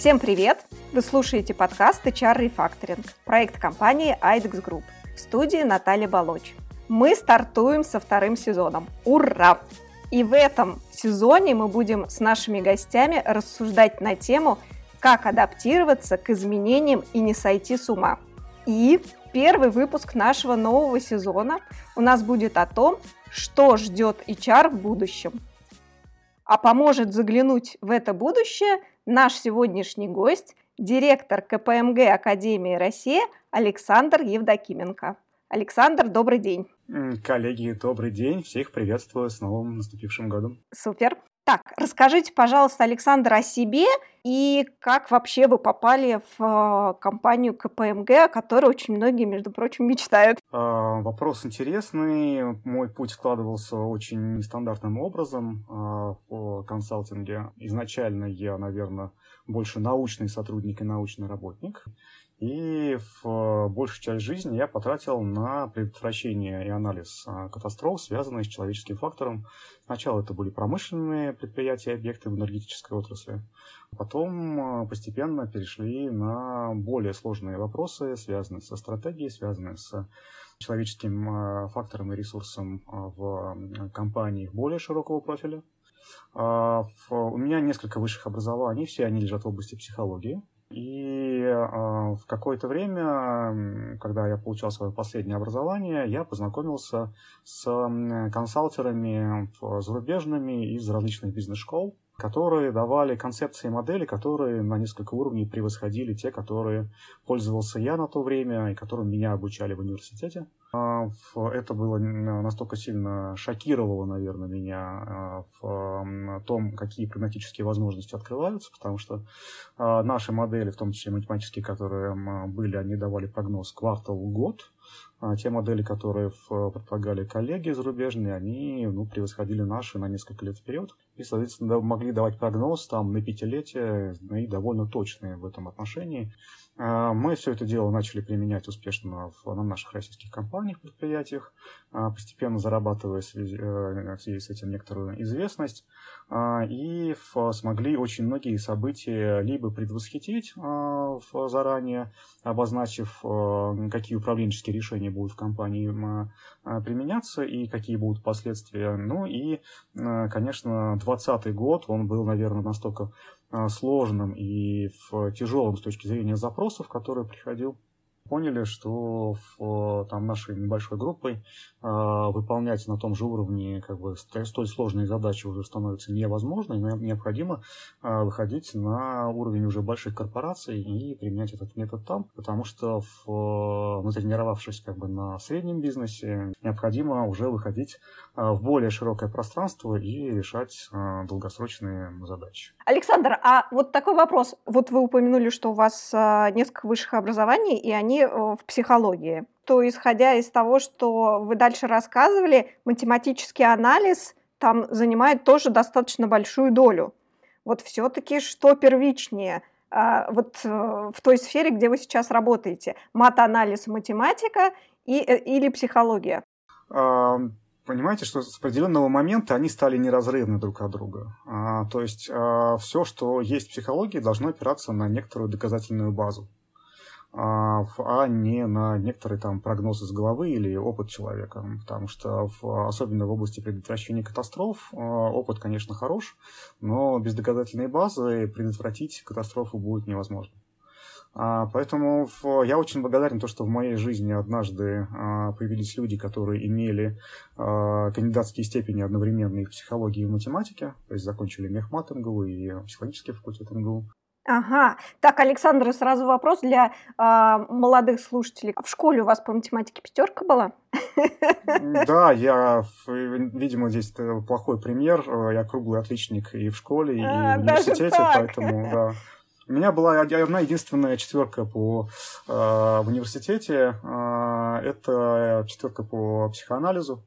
Всем привет! Вы слушаете подкаст HR Refactoring, проект компании IDEX Group. В студии Наталья Балоч. Мы стартуем со вторым сезоном. Ура! И в этом сезоне мы будем с нашими гостями рассуждать на тему, как адаптироваться к изменениям и не сойти с ума. И первый выпуск нашего нового сезона у нас будет о том, что ждет HR в будущем. А поможет заглянуть в это будущее наш сегодняшний гость, директор КПМГ Академии России Александр Евдокименко. Александр, добрый день. Коллеги, добрый день. Всех приветствую с новым наступившим годом. Супер. Так, расскажите, пожалуйста, Александр, о себе и как вообще вы попали в э, компанию КПМГ, о которой очень многие, между прочим, мечтают. А, вопрос интересный. Мой путь складывался очень нестандартным образом а, в консалтинге. Изначально я, наверное, больше научный сотрудник и научный работник. И в э, большую часть жизни я потратил на предотвращение и анализ э, катастроф, связанных с человеческим фактором. Сначала это были промышленные предприятия, объекты в энергетической отрасли. Потом э, постепенно перешли на более сложные вопросы, связанные со стратегией, связанные с человеческим фактором и ресурсом в компаниях более широкого профиля. У меня несколько высших образований, все они лежат в области психологии. И э, в какое-то время, когда я получал свое последнее образование, я познакомился с консалтерами зарубежными из различных бизнес-школ, которые давали концепции и модели, которые на несколько уровней превосходили те, которые пользовался я на то время и которым меня обучали в университете. А, это было настолько сильно шокировало, наверное, меня а, в том, какие прагматические возможности открываются, потому что а, наши модели, в том числе математические, которые были, они давали прогноз квартал-год, те модели, которые предполагали коллеги зарубежные, они ну, превосходили наши на несколько лет вперед и, соответственно, могли давать прогноз там на пятилетие ну, и довольно точные в этом отношении. А, мы все это дело начали применять успешно в, на наших российских компаниях, предприятиях, а, постепенно зарабатывая э, в связи с этим некоторую известность, а, и смогли очень многие события либо предвосхитить заранее, обозначив, какие управленческие решения будут в компании применяться и какие будут последствия. Ну и, конечно, 2020 год, он был, наверное, настолько сложным и тяжелым с точки зрения запросов, который приходил поняли, что в, там, нашей небольшой группой э, выполнять на том же уровне как бы, столь сложные задачи уже становится невозможно, и необходимо э, выходить на уровень уже больших корпораций и применять этот метод там, потому что в, натренировавшись как бы, на среднем бизнесе, необходимо уже выходить э, в более широкое пространство и решать э, долгосрочные задачи. Александр, а вот такой вопрос. Вот вы упомянули, что у вас э, несколько высших образований, и они Э, в психологии. То, исходя из того, что вы дальше рассказывали, математический анализ там занимает тоже достаточно большую долю. Вот все-таки что первичнее? А, вот э, в той сфере, где вы сейчас работаете, мат-анализ, математика и, э, или психология? Понимаете, что с определенного момента они стали неразрывны друг от друга. А, то есть а, все, что есть в психологии, должно опираться на некоторую доказательную базу. А, а не на некоторые там прогнозы с головы или опыт человека. Потому что, в, особенно в области предотвращения катастроф, а, опыт, конечно, хорош, но без доказательной базы предотвратить катастрофу будет невозможно. А, поэтому я очень благодарен то, что в моей жизни однажды появились люди, которые имели кандидатские степени одновременно и в психологии, и в математике, то есть закончили мехмат МГУ и психологический факультет МГУ. Ага. Так, Александр, сразу вопрос для э, молодых слушателей. В школе у вас по математике пятерка была? Да, я, видимо, здесь плохой пример. Я круглый отличник и в школе, и а, в университете, поэтому, да. У меня была одна единственная четверка по э, в университете. Э, это четверка по психоанализу.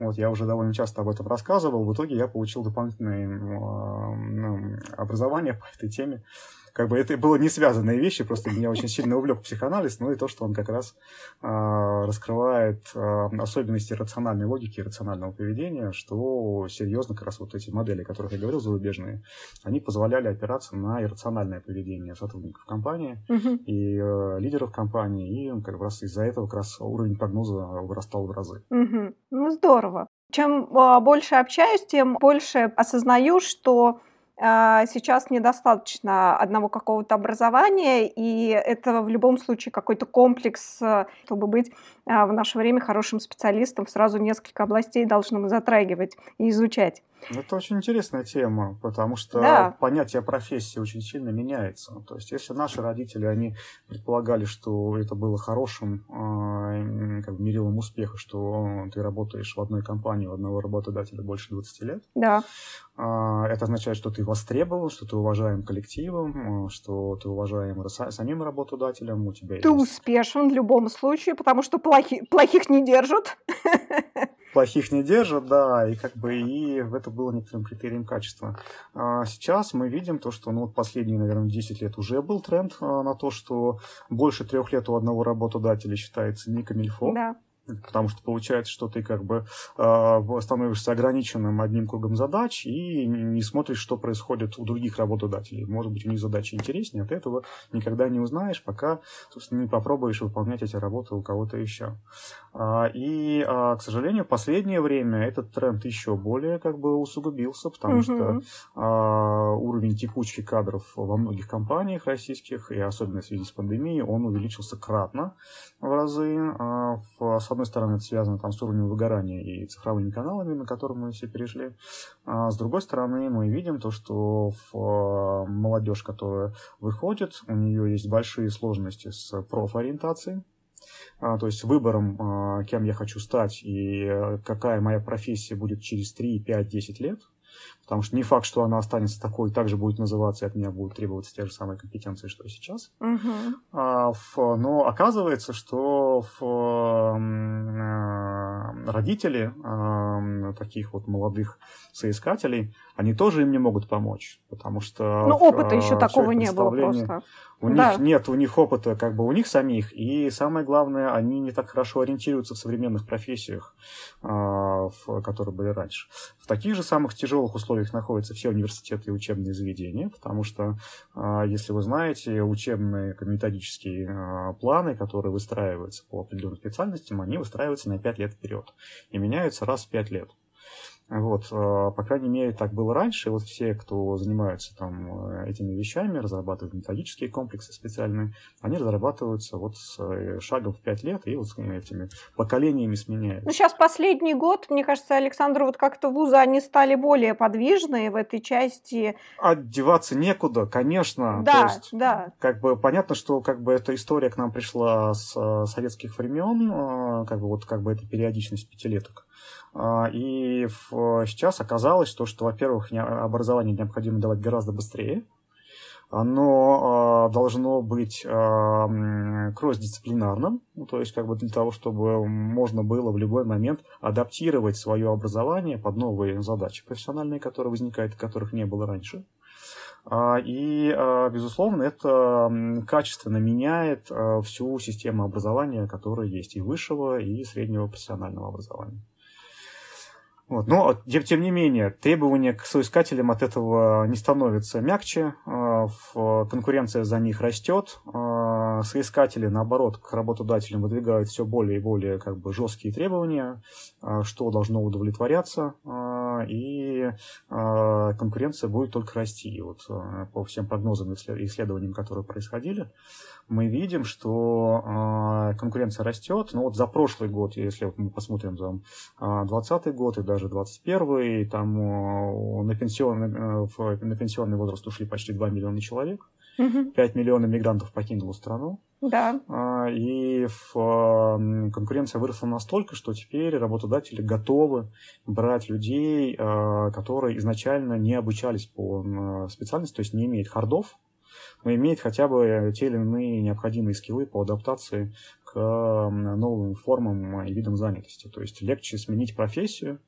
Вот, я уже довольно часто об этом рассказывал. В итоге я получил дополнительный ну, образования по этой теме как бы это было не связанные вещи, просто меня очень сильно увлек психоанализ, ну и то, что он как раз э, раскрывает э, особенности рациональной логики и рационального поведения, что серьезно как раз вот эти модели, о которых я говорил, зарубежные, они позволяли опираться на иррациональное поведение сотрудников компании угу. и э, лидеров компании, и как раз из-за этого как раз уровень прогноза вырастал в разы. Угу. Ну, здорово. Чем больше общаюсь, тем больше осознаю, что а, сейчас недостаточно одного какого-то образования, и это в любом случае какой-то комплекс, э, чтобы быть а, в наше время хорошим специалистом, сразу несколько областей должны мы затрагивать и изучать. Это очень интересная тема, потому что да. понятие профессии очень сильно меняется. То есть, если наши родители, они предполагали, что это было хорошим э, как бы мерилом успеха, что ты работаешь в одной компании, у одного работодателя больше 20 лет, да. э, это означает, что ты востребован, что ты уважаем коллективом, что ты уважаем самим работодателем, у тебя Ты есть... успешен в любом случае, потому что плохи... плохих не держат. плохих не держат, да, и как бы и это было некоторым критерием качества. А сейчас мы видим то, что ну, вот последние, наверное, 10 лет уже был тренд а, на то, что больше трех лет у одного работодателя считается не камильфо. Да. Потому что получается, что ты как бы э, становишься ограниченным одним кругом задач и не смотришь, что происходит у других работодателей. Может быть, у них задачи интереснее, а ты этого никогда не узнаешь, пока, собственно, не попробуешь выполнять эти работы у кого-то еще. А, и, а, к сожалению, в последнее время этот тренд еще более как бы усугубился, потому угу. что а, уровень текучки кадров во многих компаниях российских, и особенно в связи с пандемией, он увеличился кратно в разы. С одной стороны, это связано там, с уровнем выгорания и цифровыми каналами, на которые мы все перешли. С другой стороны, мы видим то, что молодежь, которая выходит, у нее есть большие сложности с профориентацией, то есть выбором, а, кем я хочу стать и э, какая моя профессия будет через 3, 5, 10 лет. Потому что не факт, что она останется такой, также будет называться, и от меня будут требоваться те же самые компетенции, что и сейчас. Uh-huh. А, в, но оказывается, что в, э, родители э, таких вот молодых соискателей, они тоже им не могут помочь, потому что... Ну, опыта еще такого не было просто. У да. них нет, у них опыта как бы у них самих, и самое главное, они не так хорошо ориентируются в современных профессиях, а, в, которые были раньше. В таких же самых тяжелых условиях находятся все университеты и учебные заведения, потому что, а, если вы знаете, учебные методические а, планы, которые выстраиваются по определенным специальностям, они выстраиваются на 5 лет вперед и меняются раз в 5 лет. Вот, э, по крайней мере, так было раньше. Вот все, кто занимаются там э, этими вещами, разрабатывают методические комплексы специальные, они разрабатываются вот с э, шагом в пять лет и вот с этими поколениями сменяются. Ну, сейчас последний год, мне кажется, Александр, вот как-то вузы, они стали более подвижные в этой части. Отдеваться некуда, конечно. Да, есть, да. Как бы понятно, что как бы эта история к нам пришла с советских времен, как бы вот как бы эта периодичность пятилеток. А, и сейчас оказалось, что, что во-первых, образование необходимо давать гораздо быстрее, оно э, должно быть э, кросс-дисциплинарным, ну, то есть как бы для того, чтобы можно было в любой момент адаптировать свое образование под новые задачи профессиональные, которые возникают, которых не было раньше. И, безусловно, это качественно меняет всю систему образования, которая есть и высшего, и среднего профессионального образования. Вот. Но, тем не менее, требования к соискателям от этого не становятся мягче, а, конкуренция за них растет, а, соискатели, наоборот, к работодателям выдвигают все более и более как бы, жесткие требования, а, что должно удовлетворяться, и конкуренция будет только расти. И вот по всем прогнозам и исследованиям, которые происходили, мы видим, что э, конкуренция растет. Но вот за прошлый год, если вот мы посмотрим 2020 э, год и даже 2021, там на, пенсионный, э, на пенсионный возраст ушли почти 2 миллиона человек. 5 миллионов мигрантов покинуло страну. Да. Э, и э, конкуренция выросла настолько, что теперь работодатели готовы брать людей, э, которые изначально не обучались по специальности, то есть не имеют хардов, но имеет хотя бы те или иные необходимые скиллы по адаптации к новым формам и видам занятости. То есть легче сменить профессию,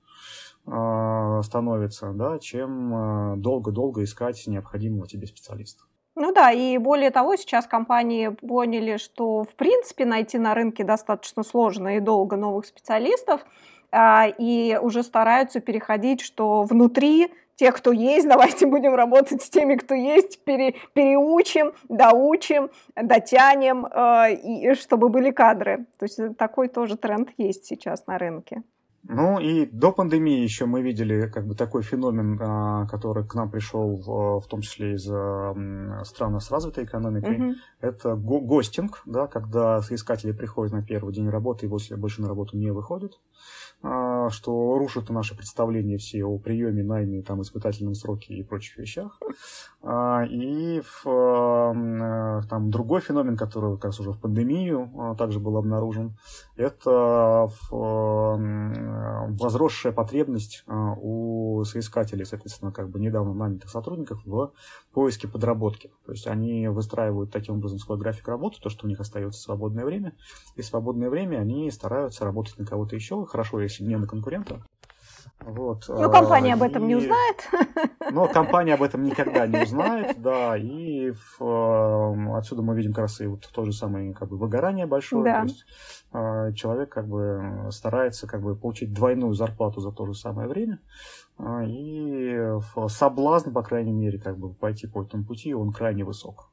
становится, да, чем долго-долго искать необходимого тебе специалиста. Ну да, и более того, сейчас компании поняли, что в принципе найти на рынке достаточно сложно и долго новых специалистов, а, и уже стараются переходить, что внутри тех, кто есть, давайте будем работать с теми, кто есть, пере, переучим, доучим, дотянем, э, и чтобы были кадры. То есть такой тоже тренд есть сейчас на рынке. Ну и до пандемии еще мы видели как бы такой феномен, а, который к нам пришел в том числе из стран с развитой экономикой. Mm-hmm. Это го- гостинг, да, когда соискатели приходят на первый день работы и больше на работу не выходят. А, что рушит наши представления все о приеме, найме, там, испытательном сроке и прочих вещах. А, и в, э, там другой феномен, который как раз уже в пандемию а, также был обнаружен, это возросшая потребность у соискателей, соответственно, как бы недавно нанятых сотрудников в поиске подработки. То есть они выстраивают таким образом свой график работы, то, что у них остается свободное время, и свободное время они стараются работать на кого-то еще. Хорошо, если на конкурента. Вот. Ну, компания и... об этом не узнает. Но компания об этом никогда не узнает, да, и в, э, отсюда мы видим как раз и вот то же самое как бы выгорание большое, да. то есть э, человек как бы старается как бы получить двойную зарплату за то же самое время, э, и соблазн, по крайней мере, как бы пойти по этому пути, он крайне высок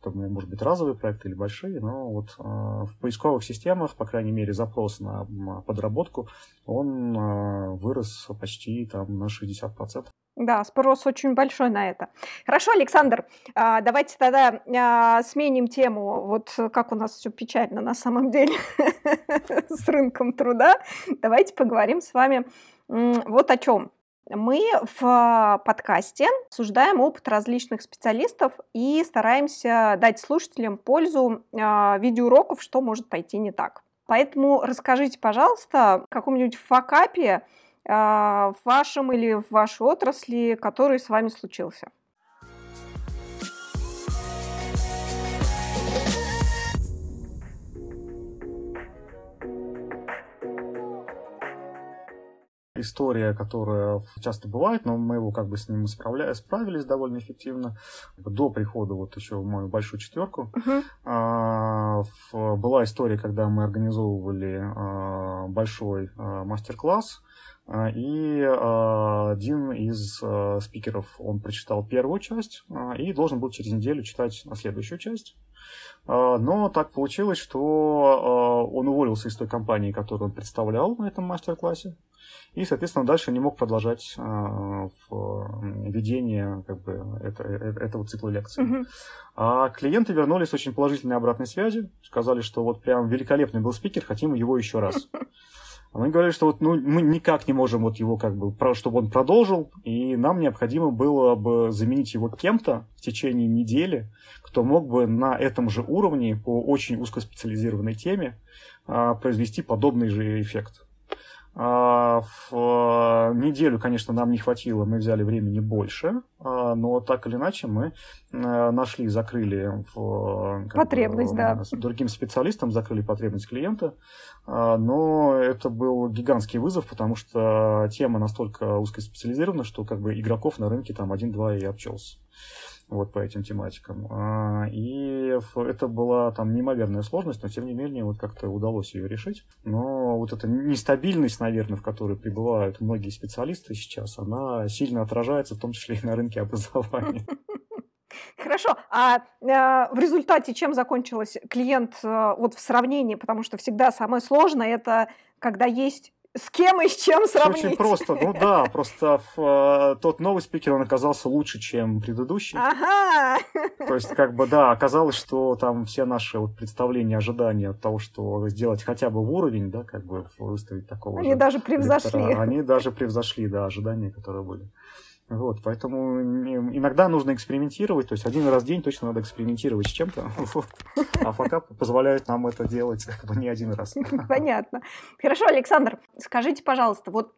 это может быть разовые проекты или большие, но вот э, в поисковых системах, по крайней мере, запрос на подработку, он э, вырос почти там на 60%. Да, спрос очень большой на это. Хорошо, Александр, а, давайте тогда а, сменим тему. Вот как у нас все печально на самом деле с рынком труда. Давайте поговорим с вами вот о чем. Мы в подкасте обсуждаем опыт различных специалистов и стараемся дать слушателям пользу э, видеоуроков, что может пойти не так. Поэтому расскажите, пожалуйста, о каком-нибудь факапе э, в вашем или в вашей отрасли, который с вами случился. История, которая часто бывает, но мы его как бы с ним справля... справились довольно эффективно. До прихода вот еще в мою большую четверку uh-huh. а, в... была история, когда мы организовывали а, большой а, мастер-класс, и один из спикеров, он прочитал первую часть и должен был через неделю читать следующую часть. Но так получилось, что он уволился из той компании, которую он представлял на этом мастер-классе и, соответственно, дальше не мог продолжать э, в ведение как бы, это, э, этого цикла лекций. Mm-hmm. А клиенты вернулись с очень положительной обратной связи, сказали, что вот прям великолепный был спикер, хотим его еще раз. А мы говорили, что вот, ну, мы никак не можем вот его как бы, чтобы он продолжил, и нам необходимо было бы заменить его кем-то в течение недели, кто мог бы на этом же уровне по очень узкоспециализированной теме а, произвести подобный же эффект. А, в э, неделю, конечно, нам не хватило, мы взяли времени больше, а, но так или иначе мы э, нашли, закрыли в, потребность, бы, да. с другим специалистом, закрыли потребность клиента, а, но это был гигантский вызов, потому что тема настолько узкоспециализирована, что как бы игроков на рынке там один-два и обчелся вот по этим тематикам. А, и это была там неимоверная сложность, но тем не менее вот как-то удалось ее решить. Но вот эта нестабильность, наверное, в которой пребывают многие специалисты сейчас, она сильно отражается, в том числе и на рынке образования. Хорошо. А э, в результате чем закончилось клиент э, вот в сравнении, потому что всегда самое сложное это когда есть с кем и с чем сравнить. Очень просто, ну да, просто в, э, тот новый спикер, он оказался лучше, чем предыдущий. Ага. То есть, как бы, да, оказалось, что там все наши вот представления, ожидания от того, что сделать хотя бы в уровень, да, как бы выставить такого Они даже превзошли. Лектора, они даже превзошли, да, ожидания, которые были. Вот, поэтому иногда нужно экспериментировать, то есть один раз в день точно надо экспериментировать с чем-то, вот. а факап позволяет нам это делать как бы не один раз. Понятно. Хорошо, Александр, скажите, пожалуйста, вот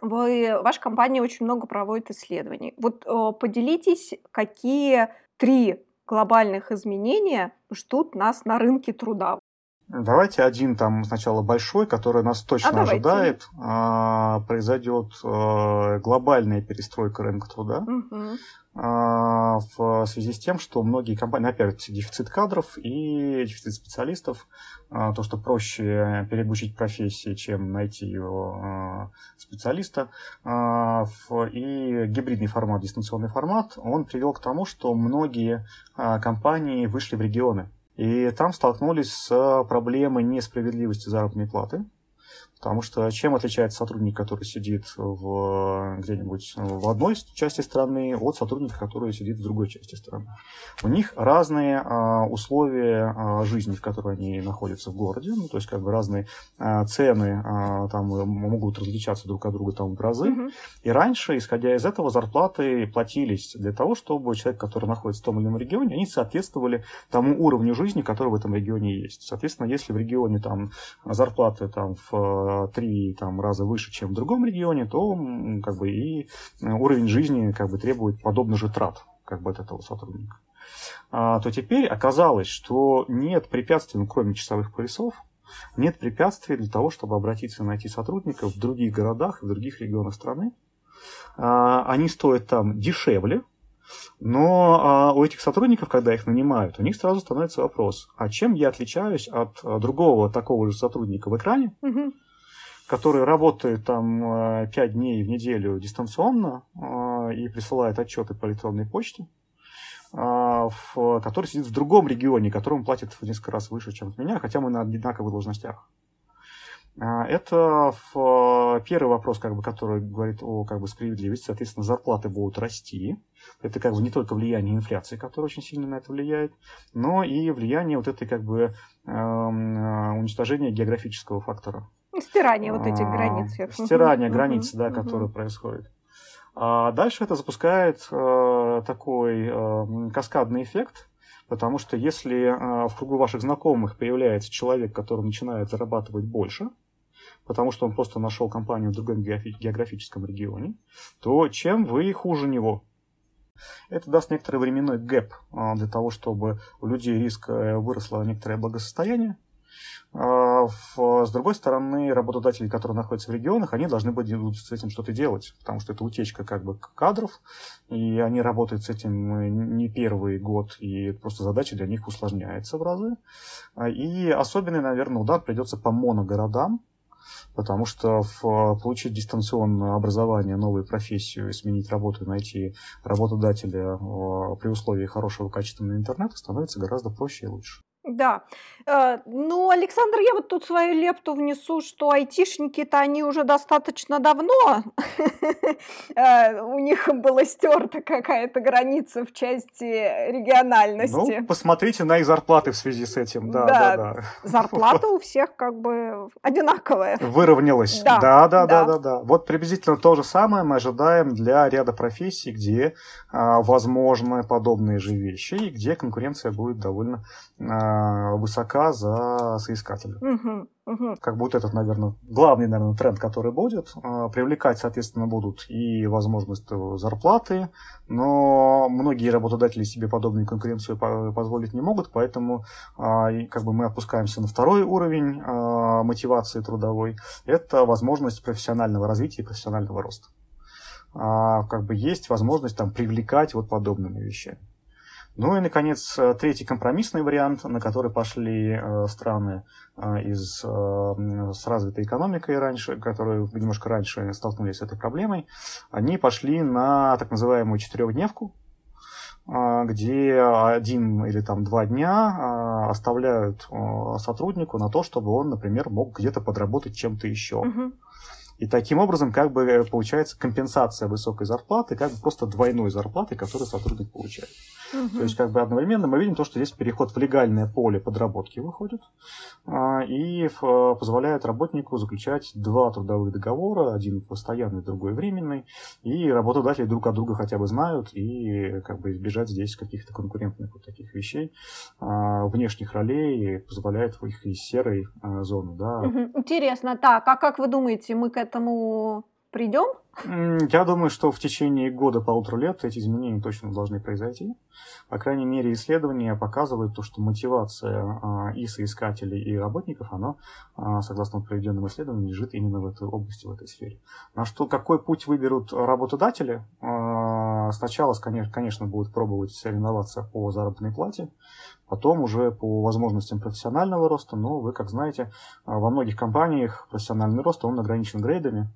вы, ваша компания очень много проводит исследований. Вот э, поделитесь, какие три глобальных изменения ждут нас на рынке труда? Давайте один там сначала большой, который нас точно а ожидает. А, произойдет а, глобальная перестройка рынка труда. Угу. А, в связи с тем, что многие компании, опять дефицит кадров и дефицит специалистов, а, то, что проще переобучить профессии, чем найти его а, специалиста, и гибридный формат, дистанционный формат, он привел к тому, что многие компании вышли в регионы. И там столкнулись с проблемой несправедливости заработной платы, Потому что чем отличается сотрудник, который сидит в, где-нибудь в одной части страны, от сотрудника, который сидит в другой части страны? У них разные а, условия а, жизни, в которой они находятся в городе, ну, то есть как бы разные а, цены а, там могут различаться друг от друга там в разы. Mm-hmm. И раньше, исходя из этого, зарплаты платились для того, чтобы человек, который находится в том или ином регионе, они соответствовали тому уровню жизни, который в этом регионе есть. Соответственно, если в регионе там зарплаты там в три там, раза выше, чем в другом регионе, то как бы и уровень жизни как бы требует подобных же трат как бы от этого сотрудника. А, то теперь оказалось, что нет препятствий, ну, кроме часовых поясов, нет препятствий для того, чтобы обратиться и найти сотрудников в других городах, в других регионах страны. А, они стоят там дешевле, но а, у этих сотрудников, когда их нанимают, у них сразу становится вопрос, а чем я отличаюсь от а, другого такого же сотрудника в экране, угу который работает там 5 э, дней в неделю дистанционно э, и присылает отчеты по электронной почте, э, который сидит в другом регионе, которому платит в несколько раз выше, чем от меня, хотя мы на одинаковых должностях. Это первый вопрос, как бы, который говорит о как бы, справедливости. Соответственно, зарплаты будут расти. Это как бы не только влияние инфляции, которое очень сильно на это влияет, но и влияние вот этой как бы эм, уничтожения географического фактора. Стирание вот этих границ. Стирание границ, да, которое происходит. А дальше это запускает э, такой э, каскадный эффект, потому что если э, в кругу ваших знакомых появляется человек, который начинает зарабатывать больше, потому что он просто нашел компанию в другом географическом регионе, то чем вы хуже него? Это даст некоторый временной гэп для того, чтобы у людей риск выросло некоторое благосостояние, с другой стороны, работодатели, которые находятся в регионах, они должны быть с этим что-то делать, потому что это утечка как бы кадров, и они работают с этим не первый год, и просто задача для них усложняется в разы. А, и особенный, наверное, удар придется по моногородам, потому что в, получить дистанционное образование, новую профессию, сменить работу, найти работодателя при условии хорошего качественного интернета становится гораздо проще и лучше. Да. Э, ну, Александр, я вот тут свою лепту внесу, что айтишники-то они уже достаточно давно, э, у них была стерта какая-то граница в части региональности. Ну, посмотрите на их зарплаты в связи с этим, да, да, да. Зарплата у всех как бы одинаковая. Выровнялась. Да, да, да, да, да, да. Вот приблизительно то же самое мы ожидаем для ряда профессий, где а, возможны подобные же вещи и где конкуренция будет довольно а, высока за соискателя. Угу, угу. Как будет этот, наверное, главный, наверное, тренд, который будет. А, привлекать, соответственно, будут и возможность зарплаты, но многие работодатели себе подобную конкуренцию позволить не могут, поэтому а, как бы мы опускаемся на второй уровень а, мотивации трудовой. Это возможность профессионального развития и профессионального роста. Как бы есть возможность там привлекать вот подобными вещами. Ну и, наконец, э, третий компромиссный вариант, на который пошли э, страны э, из, с развитой экономикой раньше, которые немножко раньше столкнулись с этой проблемой, они пошли на так называемую четырехдневку, где один или там два дня оставляют сотруднику на то, чтобы он, например, мог где-то подработать чем-то еще. Угу. И таким образом, как бы получается компенсация высокой зарплаты, как бы просто двойной зарплаты, которую сотрудник получает. Угу. То есть, как бы одновременно мы видим то, что здесь переход в легальное поле подработки выходит а, и позволяет работнику заключать два трудовых договора, один постоянный, другой временный, и работодатели друг от друга хотя бы знают, и как бы избежать здесь каких-то конкурентных вот таких вещей, а, внешних ролей, позволяет их из серой а, зоны. Да. Угу. Интересно, так, а как вы думаете, мы к этому придем? Я думаю, что в течение года-полутора лет эти изменения точно должны произойти. По крайней мере, исследования показывают то, что мотивация а, и соискателей, и работников, она, а, согласно проведенным исследованиям, лежит именно в этой области, в этой сфере. На что, какой путь выберут работодатели? Сначала, конечно, будут пробовать соревноваться по заработной плате, Потом уже по возможностям профессионального роста, но вы, как знаете, а, во многих компаниях профессиональный рост, он ограничен грейдами,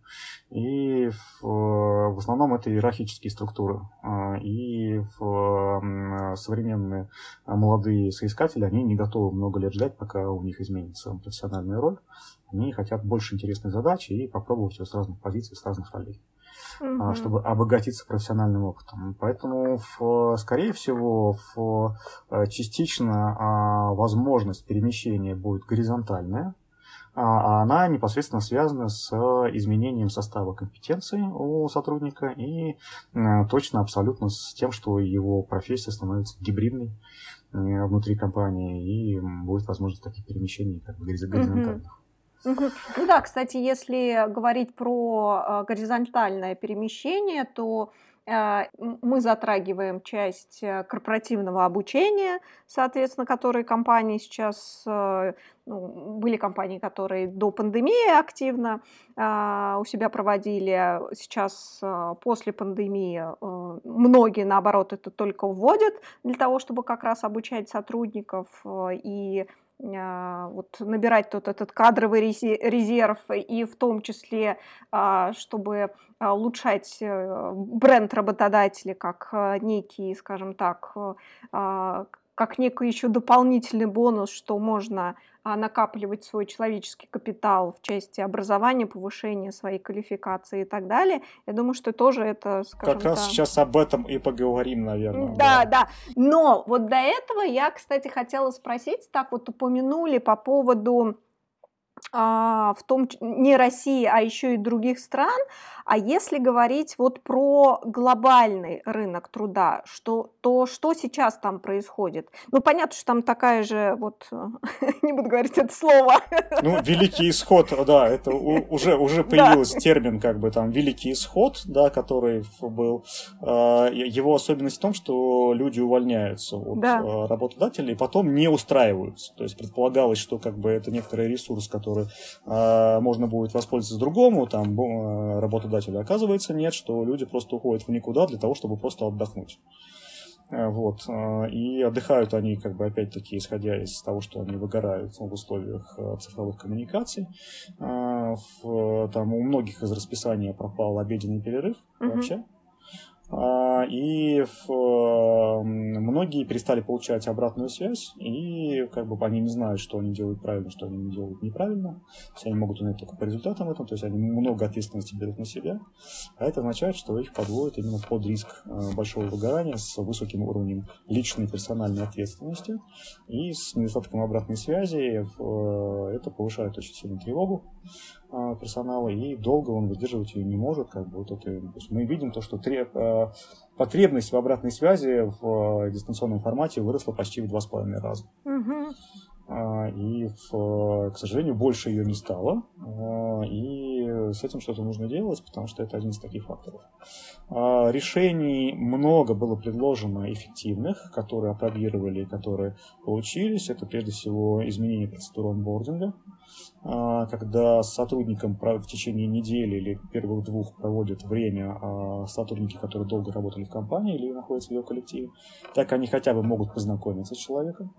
и в, в основном это иерархические структуры. А, и в современные молодые соискатели, они не готовы много лет ждать, пока у них изменится профессиональная роль. Они хотят больше интересной задачи и попробовать все с разных позиций, с разных ролей угу. чтобы обогатиться профессиональным опытом. Поэтому, в, скорее всего, в, э, частично а, возможность перемещения будет горизонтальная, а, а она непосредственно связана с изменением состава компетенций у сотрудника и э, точно абсолютно с тем, что его профессия становится гибридной э, внутри компании и будет возможность таких перемещений как бы горизонтальных. Ну да, кстати, если говорить про э, горизонтальное перемещение, то э, мы затрагиваем часть э, корпоративного обучения, соответственно, которые компании сейчас, ну, были компании, которые до пандемии активно у себя проводили, сейчас после пандемии многие, наоборот, это только вводят для того, чтобы как раз обучать сотрудников и а, вот набирать тот этот кадровый резерв и в том числе, а, чтобы а, улучшать э, бренд работодателя как некий, скажем так, как некий еще дополнительный бонус, что можно а, накапливать свой человеческий капитал в части образования, повышения своей квалификации и так далее. Я думаю, что тоже это, скажем Как раз сейчас об этом и поговорим, наверное. Да, да, да. Но вот до этого я, кстати, хотела спросить, так вот упомянули по поводу в том не России, а еще и других стран. А если говорить вот про глобальный рынок труда, что, то что сейчас там происходит? Ну, понятно, что там такая же, вот, не буду говорить это слово. Ну, великий исход, да, это уже, уже появился термин, как бы там, великий исход, да, который был. А, его особенность в том, что люди увольняются от да. А, работодателей и потом не устраиваются. То есть предполагалось, что как бы это некоторый ресурс, который можно будет воспользоваться другому, там, работодателю работодателя. Оказывается, нет, что люди просто уходят в никуда для того, чтобы просто отдохнуть. Э, вот. Э, и отдыхают они, как бы, опять-таки, исходя из того, что они выгорают в условиях э, цифровых коммуникаций. Там у многих из расписания пропал обеденный перерыв угу. вообще. А, и в, многие перестали получать обратную связь, и как бы они не знают, что они делают правильно, что они делают неправильно. То есть они могут узнать только по результатам этого, то есть они много ответственности берут на себя. А это означает, что их подводят именно под риск э, большого выгорания с высоким уровнем личной персональной ответственности и с недостатком обратной связи. Э, это повышает очень сильно тревогу. Персонала, и долго он выдерживать ее не может. Как бы, вот это, мы видим то, что а, потребность в обратной связи в а, дистанционном формате выросла почти в два с половиной раза. Угу. И, к сожалению, больше ее не стало. И с этим что-то нужно делать, потому что это один из таких факторов. Решений много было предложено эффективных, которые опробировали, которые получились. Это прежде всего изменение процедуры онбординга. А, когда с сотрудником в течение недели или первых двух проводят время а, сотрудники, которые долго работали в компании или находятся в ее коллективе, так они хотя бы могут познакомиться с человеком.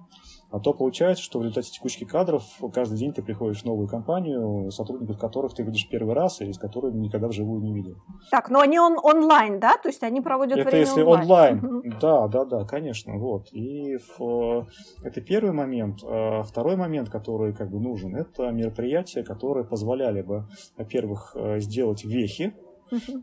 А то получается, что в результате текучки кадров каждый день ты приходишь в новую компанию, сотрудников которых ты видишь первый раз и с которыми никогда вживую не видел. Так, но они он, онлайн, да? То есть они проводят это время если онлайн. онлайн. Да, да, да, конечно. Вот. И в, это первый момент. А второй момент, который как бы нужен, это мероприятия, которые позволяли бы, во-первых, э, сделать вехи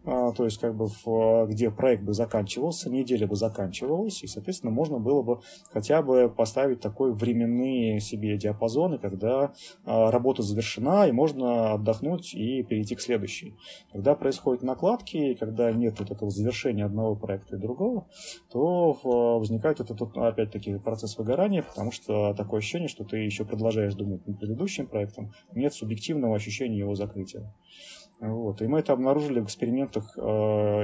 а, то есть как бы в, где проект бы заканчивался, неделя бы заканчивалась, и, соответственно, можно было бы хотя бы поставить такой временные себе диапазоны, когда а, работа завершена, и можно отдохнуть и перейти к следующей. Когда происходят накладки, когда нет вот этого завершения одного проекта и другого, то возникает этот, опять-таки, процесс выгорания, потому что такое ощущение, что ты еще продолжаешь думать над предыдущим проектом, нет субъективного ощущения его закрытия. Вот. И мы это обнаружили в экспериментах э,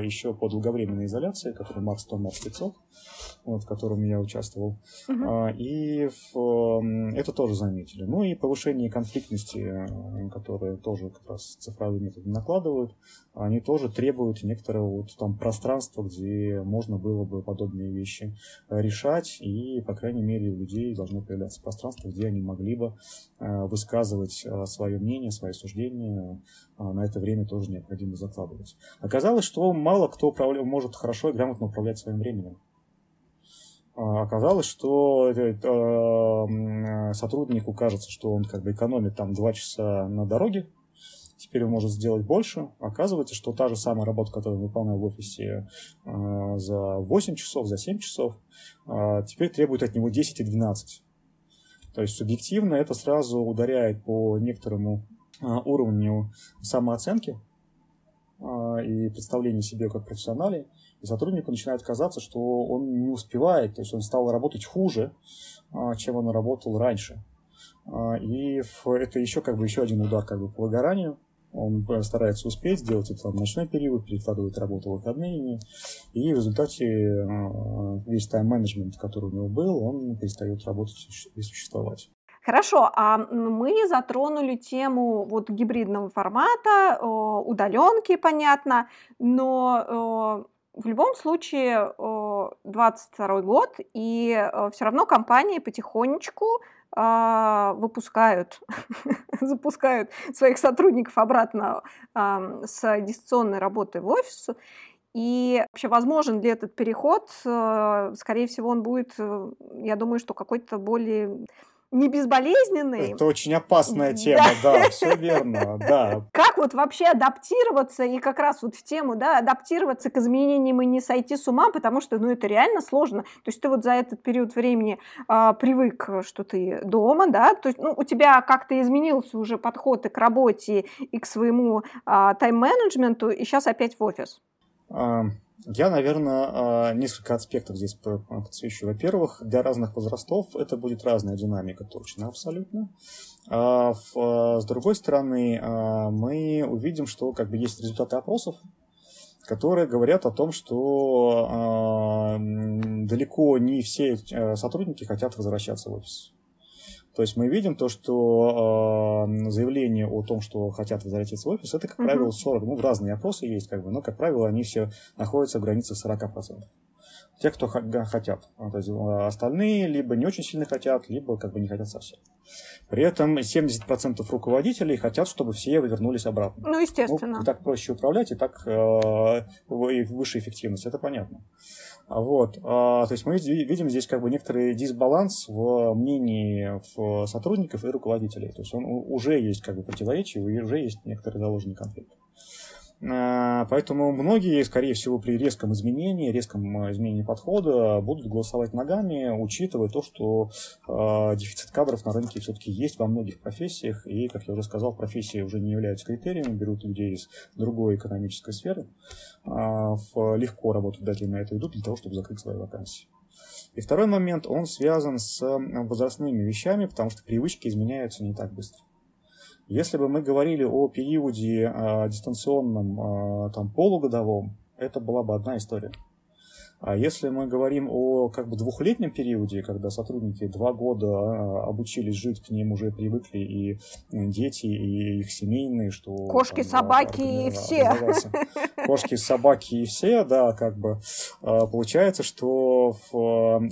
еще по долговременной изоляции, который Макс 100 Макс 500, вот, в котором я участвовал. Uh-huh. И в, э, это тоже заметили. Ну и повышение конфликтности, э, которые тоже как раз цифровые методы накладывают, они тоже требуют некоторого вот, там, пространства, где можно было бы подобные вещи решать, и, по крайней мере, у людей должно появляться пространство, где они могли бы э, высказывать э, свое мнение, свои суждения, на это время тоже необходимо закладывать. Оказалось, что мало кто управля... может хорошо и грамотно управлять своим временем. А, оказалось, что э, сотруднику кажется, что он как бы экономит там 2 часа на дороге, теперь он может сделать больше. Оказывается, что та же самая работа, которую он выполнял в офисе э, за 8 часов, за 7 часов, э, теперь требует от него 10 и 12. То есть субъективно это сразу ударяет по некоторому а, уровню самооценки а, и представления себе как профессионале, и сотруднику начинает казаться, что он не успевает, то есть он стал работать хуже, а, чем он работал раньше. И это еще как бы еще один удар как бы по выгоранию. Он старается успеть, сделать это в ночной период, перекладывает работу в выходные, и в результате весь тайм-менеджмент, который у него был, он перестает работать и существовать. Хорошо, а мы затронули тему вот гибридного формата, удаленки, понятно, но в любом случае 22 год, и все равно компании потихонечку а, выпускают, запускают своих сотрудников обратно с дистанционной работы в офис. И вообще возможен ли этот переход? Э, скорее всего, он будет, э, я думаю, что какой-то более не безболезненный. Это очень опасная тема, да, да все верно, да. Как вот вообще адаптироваться и как раз вот в тему, да, адаптироваться к изменениям и не сойти с ума, потому что, ну, это реально сложно. То есть ты вот за этот период времени а, привык, что ты дома, да, то есть, ну, у тебя как-то изменился уже подход и к работе, и к своему а, тайм-менеджменту, и сейчас опять в офис. Я, наверное, а, несколько аспектов здесь подсвечу. Во-первых, для разных возрастов это будет разная динамика, точно, абсолютно. А, с другой стороны, а, мы увидим, что как бы есть результаты опросов, которые говорят о том, что далеко не все сотрудники хотят возвращаться в офис. То есть мы видим то, что э, заявление о том, что хотят возвратиться в офис, это, как uh-huh. правило, 40, ну, разные опросы есть, как бы, но, как правило, они все находятся в границах 40% те, кто хотят. То есть э, остальные либо не очень сильно хотят, либо как бы не хотят совсем. При этом 70% руководителей хотят, чтобы все вернулись обратно. Ну, естественно. Ну, так проще управлять, и так э, выше эффективность, это понятно. Вот. А, то есть мы видим здесь как бы некоторый дисбаланс в мнении в сотрудников и руководителей. То есть он уже есть как бы противоречие, уже есть некоторый заложенный конфликт. А, поэтому многие, скорее всего, при резком изменении, резком э, изменении подхода будут голосовать ногами, учитывая то, что э, дефицит кадров на рынке все-таки есть во многих профессиях, и, как я уже сказал, профессии уже не являются критерием, берут людей из другой экономической сферы, э, легко работодатели на это идут для того, чтобы закрыть свои вакансии. И второй момент, он связан с возрастными вещами, потому что привычки изменяются не так быстро. Если бы мы говорили о периоде э, дистанционном, э, там, полугодовом, это была бы одна история. А если мы говорим о как бы двухлетнем периоде, когда сотрудники два года а, обучились жить, к ним уже привыкли и дети, и их семейные, что... Кошки, там, собаки а, и все. Кошки, собаки и все, да, как бы. Получается, что в,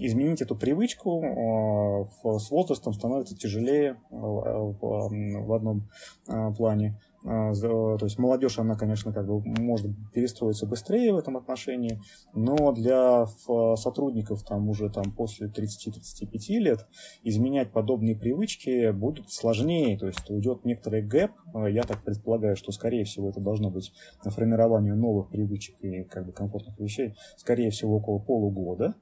изменить эту привычку с возрастом становится тяжелее в одном плане. А, то есть молодежь, она, конечно, как бы может перестроиться быстрее в этом отношении, но для сотрудников там уже там после 30-35 лет изменять подобные привычки будет сложнее, то есть уйдет некоторый гэп, а, я так предполагаю, что скорее всего это должно быть на формирование новых привычек и как бы комфортных вещей, скорее всего около полугода,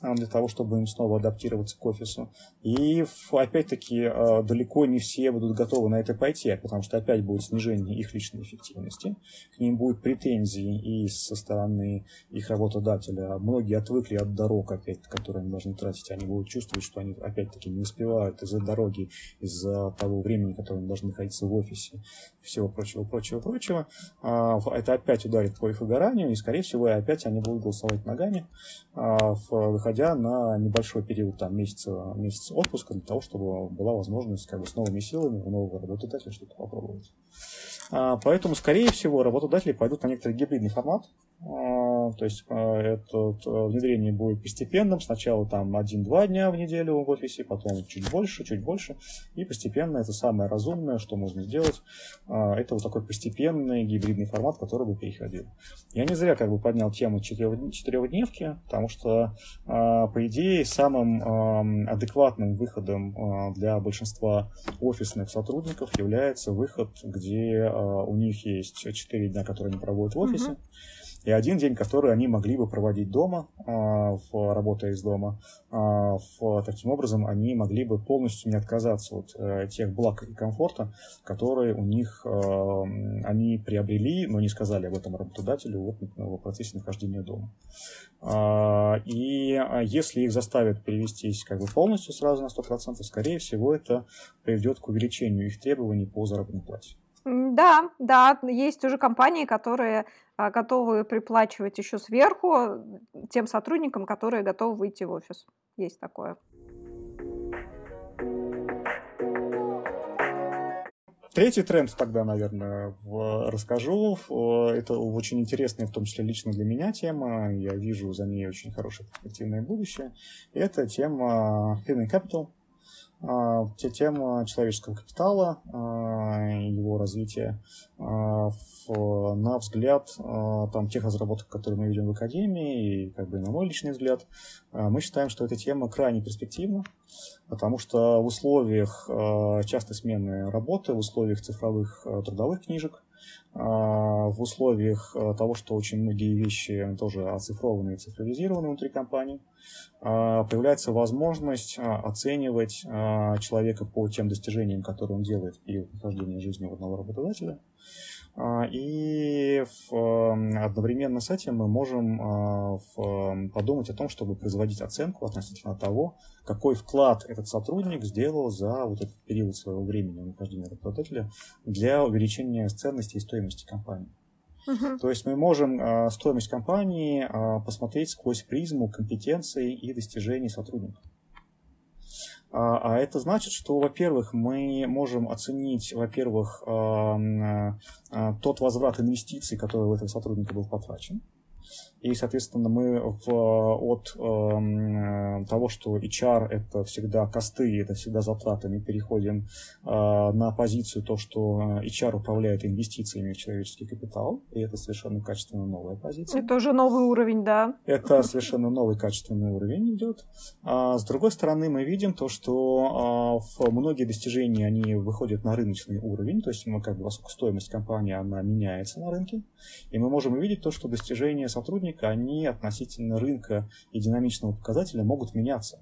а, для того, чтобы им снова адаптироваться к офису. И опять-таки далеко не все будут готовы на это пойти, потому что опять будет снижение снижения их личной эффективности, к ним будут претензии и со стороны их работодателя. Многие отвыкли от дорог, опять, которые они должны тратить, они будут чувствовать, что они опять-таки не успевают из-за дороги, из-за того времени, которое они должны находиться в офисе, всего прочего, прочего, прочего. А, это опять ударит по их выгоранию, и, скорее всего, опять они будут голосовать ногами, а, выходя на небольшой период, там, месяца, месяц отпуска, для того, чтобы была возможность как бы, с новыми силами у нового работодателя что-то попробовать. А, поэтому, скорее всего, работодатели пойдут на некоторый гибридный формат, а, то есть а, это внедрение будет постепенным. Сначала там один-два дня в неделю в офисе, потом чуть больше, чуть больше. И постепенно это самое разумное, что можно сделать. А, это вот такой постепенный гибридный формат, который бы переходил. Я не зря как бы поднял тему четырехдневки, потому что, по идее, самым адекватным выходом для большинства офисных сотрудников является выход, где у них есть четыре дня, которые они проводят в офисе. Uh-huh и один день, который они могли бы проводить дома, а, работая из дома, а, таким образом они могли бы полностью не отказаться от э, тех благ и комфорта, которые у них э, они приобрели, но не сказали об этом работодателю в процессе нахождения дома. А, и если их заставят перевестись как бы полностью сразу на 100%, скорее всего, это приведет к увеличению их требований по заработной плате. Да, да, есть уже компании, которые готовы приплачивать еще сверху тем сотрудникам, которые готовы выйти в офис. Есть такое. Третий тренд тогда, наверное, расскажу. Это очень интересная, в том числе лично для меня тема. Я вижу за ней очень хорошее перспективное будущее. Это тема Human Capital – а, тема человеческого капитала, а, его развития, а, на взгляд там, тех разработок, которые мы видим в Академии, и как бы на мой личный взгляд, мы считаем, что эта тема крайне перспективна, потому что в условиях частой смены работы, в условиях цифровых трудовых книжек, в условиях того, что очень многие вещи тоже оцифрованы и цифровизированы внутри компании, а, появляется возможность а, оценивать а, человека по тем достижениям, которые он делает в период нахождения жизни одного работодателя. И одновременно с этим мы можем подумать о том, чтобы производить оценку относительно того, какой вклад этот сотрудник сделал за вот этот период своего времени нахождения работодателя для увеличения ценности и стоимости компании. Uh-huh. То есть мы можем э, стоимость компании э, посмотреть сквозь призму компетенций и достижений сотрудника. А, а это значит, что, во-первых, мы можем оценить, во-первых, э, э, тот возврат инвестиций, который в этого сотрудника был потрачен. И, соответственно, мы в, от э, того, что HR это всегда косты, это всегда затраты, мы переходим э, на позицию то, что HR управляет инвестициями в человеческий капитал, и это совершенно качественно новая позиция. Это уже новый уровень, да. Это совершенно новый качественный уровень идет. А с другой стороны, мы видим то, что э, многие достижения, они выходят на рыночный уровень, то есть мы как бы, стоимость компании, она меняется на рынке, и мы можем увидеть то, что достижения сотрудников динамика, они относительно рынка и динамичного показателя могут меняться.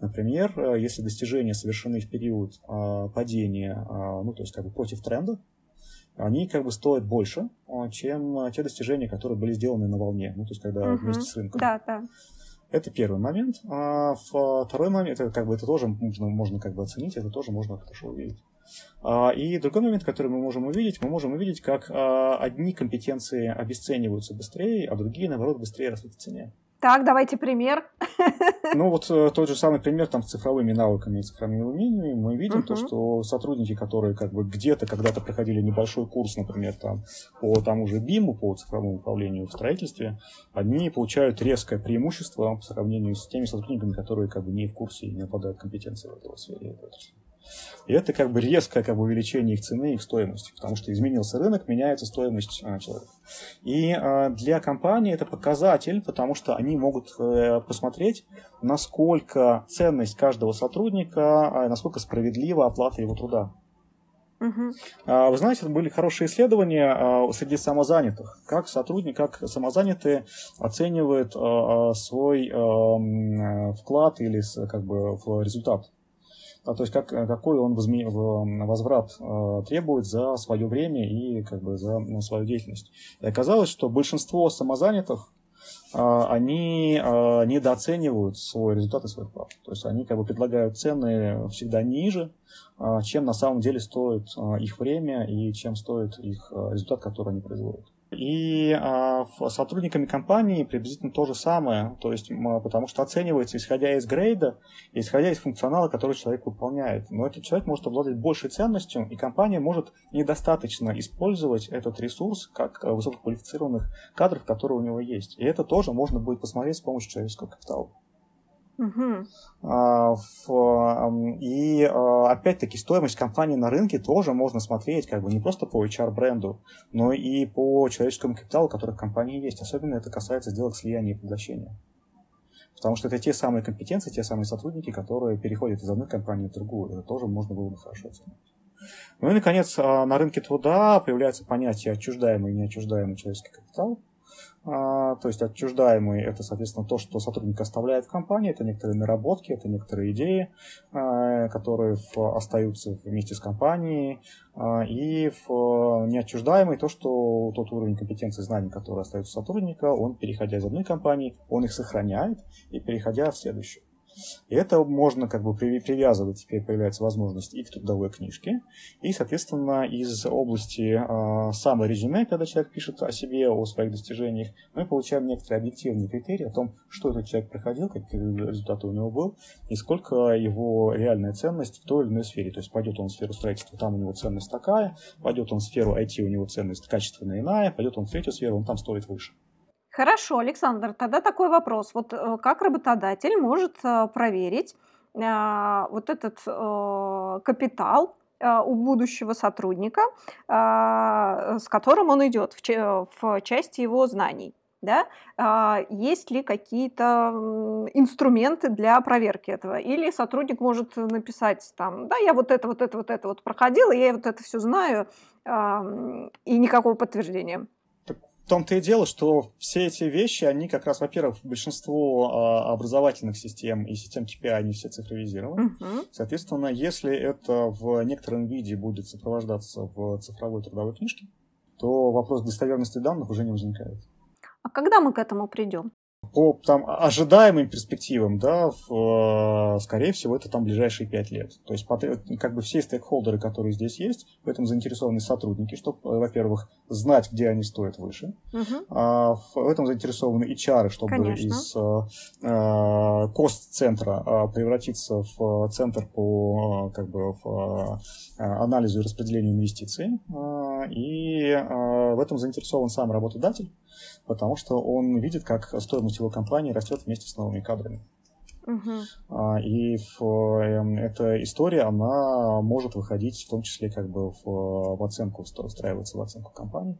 Например, э, если достижения совершены в период а, падения, а, ну, то есть как бы против тренда, они как бы стоят больше, а, чем те достижения, которые были сделаны на волне, ну, то есть когда угу. вместе с рынком. Да, да. Это первый момент. А второй момент, это как бы это тоже можно, можно как бы оценить, это тоже можно хорошо увидеть. А, и другой момент, который мы можем увидеть, мы можем увидеть, как а, одни компетенции обесцениваются быстрее, а другие, наоборот, быстрее растут в цене. Так, давайте пример. Ну, вот э, тот же самый пример там с цифровыми навыками и цифровыми умениями. Мы видим uh-huh. то, что сотрудники, которые как бы где-то когда-то проходили небольшой курс, например, там, по тому же БИМу, по цифровому управлению в строительстве, они получают резкое преимущество по сравнению с теми сотрудниками, которые как бы не в курсе и не обладают компетенцией в этой сфере. И это как бы резкое как бы, увеличение их цены, их стоимости, потому что изменился рынок, меняется стоимость а, человека. И а, для компании это показатель, потому что они могут а, посмотреть, насколько ценность каждого сотрудника, а, насколько справедлива оплата его труда. Угу. Вы знаете, были хорошие исследования среди самозанятых, как сотрудники, как самозанятые оценивают свой вклад или как бы в результат то есть как, какой он возме... возврат э, требует за свое время и как бы за ну, свою деятельность. И оказалось, что большинство самозанятых а, они а, недооценивают свой результат и свой вклад. То есть они как бы предлагают цены всегда ниже, а, чем на самом деле стоит их время и чем стоит их результат, который они производят. И а, сотрудниками компании приблизительно то же самое, то есть, потому что оценивается исходя из грейда, исходя из функционала, который человек выполняет. Но этот человек может обладать большей ценностью, и компания может недостаточно использовать этот ресурс как высококвалифицированных кадров, которые у него есть. И это тоже можно будет посмотреть с помощью человеческого капитала. Угу. И а, опять-таки стоимость компании на рынке тоже можно смотреть как бы не просто по HR-бренду, но и по человеческому капиталу, который в компании есть. Особенно это касается сделок слияния и поглощения. Потому что это те самые компетенции, те самые сотрудники, которые переходят из одной компании в другую. Это тоже можно было бы хорошо оценить. Ну и, наконец, а, на рынке труда появляется понятие отчуждаемый и неотчуждаемый человеческий капитал. А, то есть отчуждаемый это, соответственно, то, что сотрудник оставляет в компании, это некоторые наработки, это некоторые идеи, а, которые остаются вместе с компанией, а, и в неотчуждаемый то, что тот уровень компетенции знаний, который остается у сотрудника, он, переходя из одной компании, он их сохраняет и переходя в следующую. И это можно как бы привязывать, теперь появляется возможность и к трудовой книжке, и, соответственно, из области э, самой резюме, когда человек пишет о себе, о своих достижениях, мы получаем некоторые объективные критерии о том, что этот человек проходил, какие результаты у него был, и сколько его реальная ценность в той или иной сфере. То есть пойдет он в сферу строительства, там у него ценность такая, пойдет он в сферу IT, у него ценность качественно иная, пойдет он в третью сферу, он там стоит выше. Хорошо, Александр, тогда такой вопрос. Вот э, как работодатель может э, проверить а, вот этот э, капитал у будущего сотрудника, а, с которым он идет в части его знаний? да, а, есть ли какие-то инструменты для проверки этого. Или сотрудник может написать там, да, я вот это, вот это, вот это вот проходил, я вот это все знаю, и никакого подтверждения. В том-то и дело, что все эти вещи, они как раз, во-первых, большинство а, образовательных систем и систем KPI, они все цифровизированы. Uh-huh. Соответственно, если это в некотором виде будет сопровождаться в цифровой трудовой книжке, то вопрос достоверности данных уже не возникает. А когда мы к этому придем? По там, ожидаемым перспективам, да, в, э, скорее всего, это там ближайшие пять лет. То есть, как бы все стейкхолдеры, которые здесь есть, в этом заинтересованы сотрудники, чтобы, э, во-первых, знать, где они стоят выше. Угу. А, в этом заинтересованы HR, чтобы Конечно. из а, кост-центра а, превратиться в центр по как бы, в, а, анализу и распределению инвестиций. А, и а, в этом заинтересован сам работодатель потому что он видит, как стоимость его компании растет вместе с новыми кадрами. Uh-huh. И эм, эта история, она может выходить в том числе как бы в, в оценку, устраиваться в оценку компании.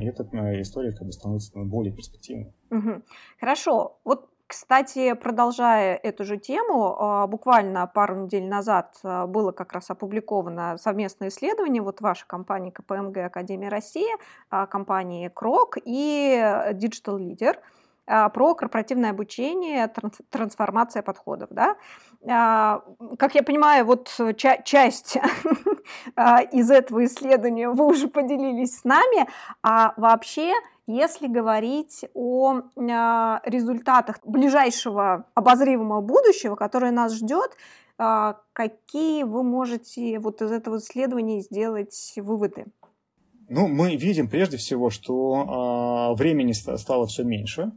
И эта э, история как бы становится более перспективной. Uh-huh. Хорошо. Вот кстати, продолжая эту же тему, а, буквально пару недель назад а, было как раз опубликовано совместное исследование вот вашей компании КПМГ Академия России, а, компании Крок и Digital Leader про корпоративное обучение, трансформация подходов. Да? Как я понимаю, вот ча- часть из этого исследования вы уже поделились с нами, а вообще если говорить о а, результатах ближайшего обозримого будущего, которое нас ждет, а, какие вы можете вот из этого исследования сделать выводы? Ну, мы видим прежде всего, что э, времени стало все меньше,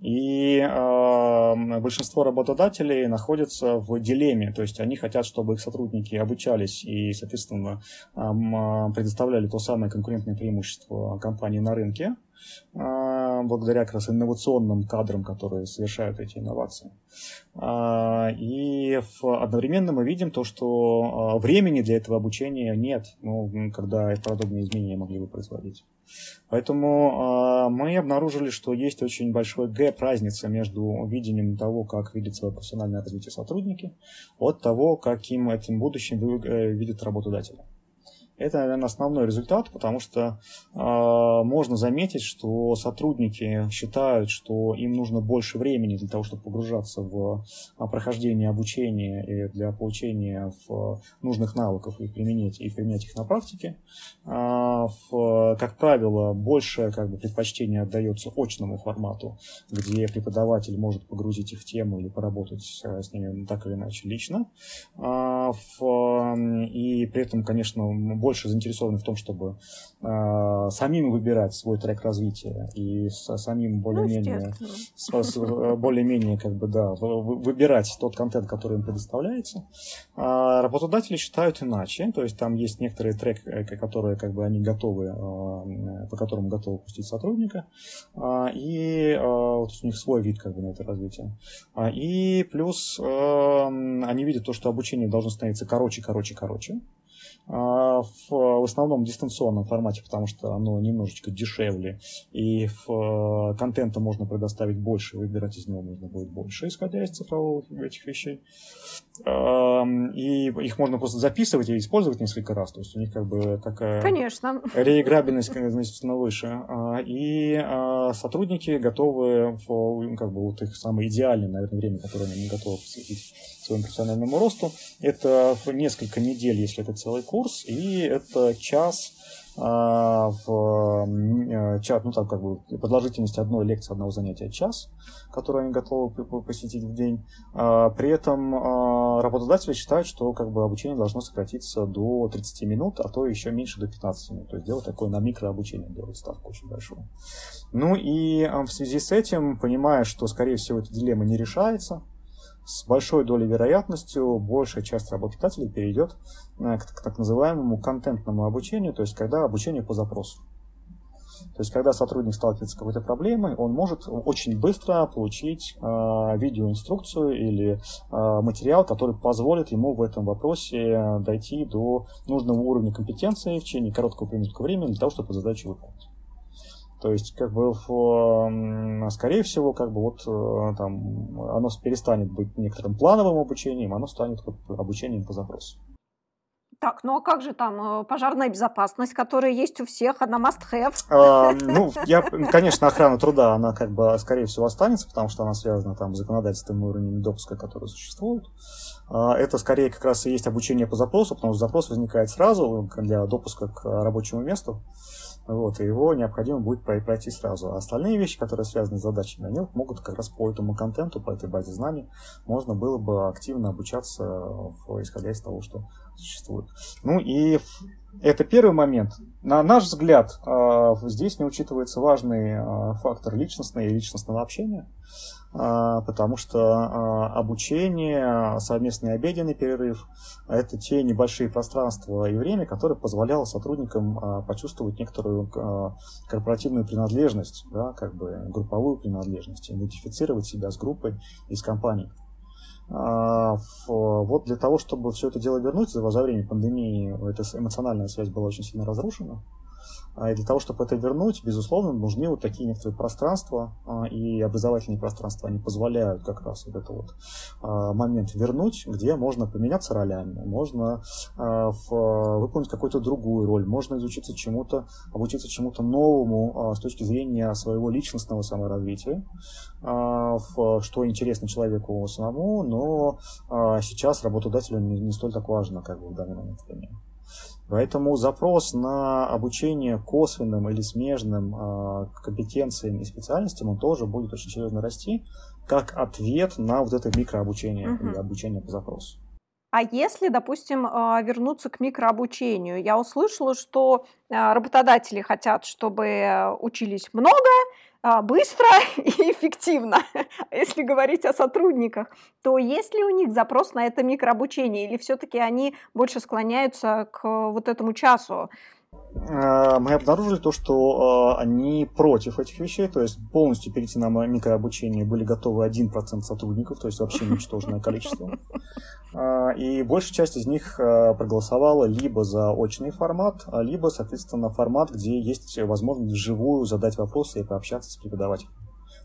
и э, большинство работодателей находятся в дилемме, то есть они хотят, чтобы их сотрудники обучались и, соответственно, э, предоставляли то самое конкурентное преимущество компании на рынке, а, благодаря как раз инновационным кадрам, которые совершают эти инновации. А, и одновременно мы видим то, что а, времени для этого обучения нет, ну, когда подобные изменения могли бы производить. Поэтому мы обнаружили, что есть очень большой гэп, разница между видением того, как видят свое профессиональное развитие сотрудники, от того, каким этим будущим э, видят работодатели. Это, наверное, основной результат, потому что э, можно заметить, что сотрудники считают, что им нужно больше времени для того, чтобы погружаться в а, прохождение обучения и для получения в нужных навыков и применять, и применять их на практике. Э, в, как правило, больше как бы, предпочтение отдается очному формату, где преподаватель может погрузить их в тему или поработать с ними так или иначе лично. Э, в, и при этом, конечно, больше заинтересованы в том, чтобы э, самим выбирать свой трек развития и с, самим более-менее, ну, более-менее как бы, да, выбирать тот контент, который им предоставляется. А работодатели считают иначе, то есть там есть некоторые треки, э, которые как бы они готовы, э, по которым готовы пустить сотрудника, э, и э, вот у них свой вид как бы на это развитие. А, и плюс они видят то, что обучение должно становиться короче, короче, короче. А, в, в основном дистанционном формате, потому что оно немножечко дешевле, и в, э, контента можно предоставить больше, выбирать из него можно будет больше, исходя из цифровых этих вещей. И их можно просто записывать и использовать несколько раз, то есть у них как бы такая Конечно. реиграбельность значительно выше. А, и а, сотрудники готовы, в, как бы вот их самое идеальное, наверное, время, которое они готовы посвятить своему профессиональному росту. Это несколько недель, если это целый курс, и это час а, в э, чат, ну там как бы продолжительность одной лекции, одного занятия час, которую они готовы посетить в день. А, при этом а, работодатели считают, что как бы обучение должно сократиться до 30 минут, а то еще меньше до 15 минут. То есть делать такое на микрообучение, делать ставку очень большую. Ну и в связи с этим, понимая, что, скорее всего, эта дилемма не решается, с большой долей вероятностью большая часть работодателей перейдет э, к, к так называемому контентному обучению, то есть когда обучение по запросу. То есть, когда сотрудник сталкивается с какой-то проблемой, он может очень быстро получить э, видеоинструкцию или э, материал, который позволит ему в этом вопросе дойти до нужного уровня компетенции в течение короткого промежутка времени для того, чтобы задачу выполнить. То есть, как бы, скорее всего, как бы вот э, там оно перестанет быть некоторым плановым обучением, оно станет вот обучением по запросу. Так, ну а как же там э, пожарная безопасность, которая есть у всех, она must-have? А, ну, я, конечно, охрана труда, она как бы, скорее всего, останется, потому что она связана там с законодательством и уровнем допуска, которые существуют. А, это скорее как раз и есть обучение по запросу, потому что запрос возникает сразу для допуска к рабочему месту. Вот, и его необходимо будет пройти сразу. А остальные вещи, которые связаны с задачами, они могут как раз по этому контенту, по этой базе знаний, можно было бы активно обучаться, исходя из того, что существует. Ну и это первый момент. На наш взгляд, а, здесь не учитывается важный а, фактор личностного и личностного общения, а, потому что обучение, совместный обеденный перерыв – это те небольшие пространства и время, которые позволяло сотрудникам почувствовать некоторую корпоративную принадлежность, да, как бы групповую принадлежность, идентифицировать себя с группой и с компанией. А, вот для того, чтобы все это дело вернуть, за время пандемии эта эмоциональная связь была очень сильно разрушена. А, и для того, чтобы это вернуть, безусловно, нужны вот такие некоторые пространства а, и образовательные пространства. Они позволяют как раз вот этот вот а, момент вернуть, где можно поменяться ролями, можно выполнить какую-то другую роль, можно изучиться чему-то, обучиться чему-то новому с точки зрения своего личностного саморазвития, что интересно человеку самому, но сейчас работодателю не столь так важно как бы в данный момент времени. Поэтому запрос на обучение косвенным или смежным э, компетенциям и специальностям, он тоже будет очень серьезно расти, как ответ на вот это микрообучение угу. или обучение по запросу. А если, допустим, а, вернуться к микрообучению, я услышала, что а, работодатели хотят, чтобы учились много, а, быстро и эффективно. Если говорить о сотрудниках, то есть ли у них запрос на это микрообучение или все-таки они больше склоняются к вот этому часу? А, мы обнаружили то, что а, они против этих вещей, то есть полностью перейти на микрообучение были готовы 1% сотрудников, то есть вообще ничтожное количество. А, и большая часть из них проголосовала либо за очный формат, либо, соответственно, формат, где есть возможность вживую задать вопросы и пообщаться с преподавателем.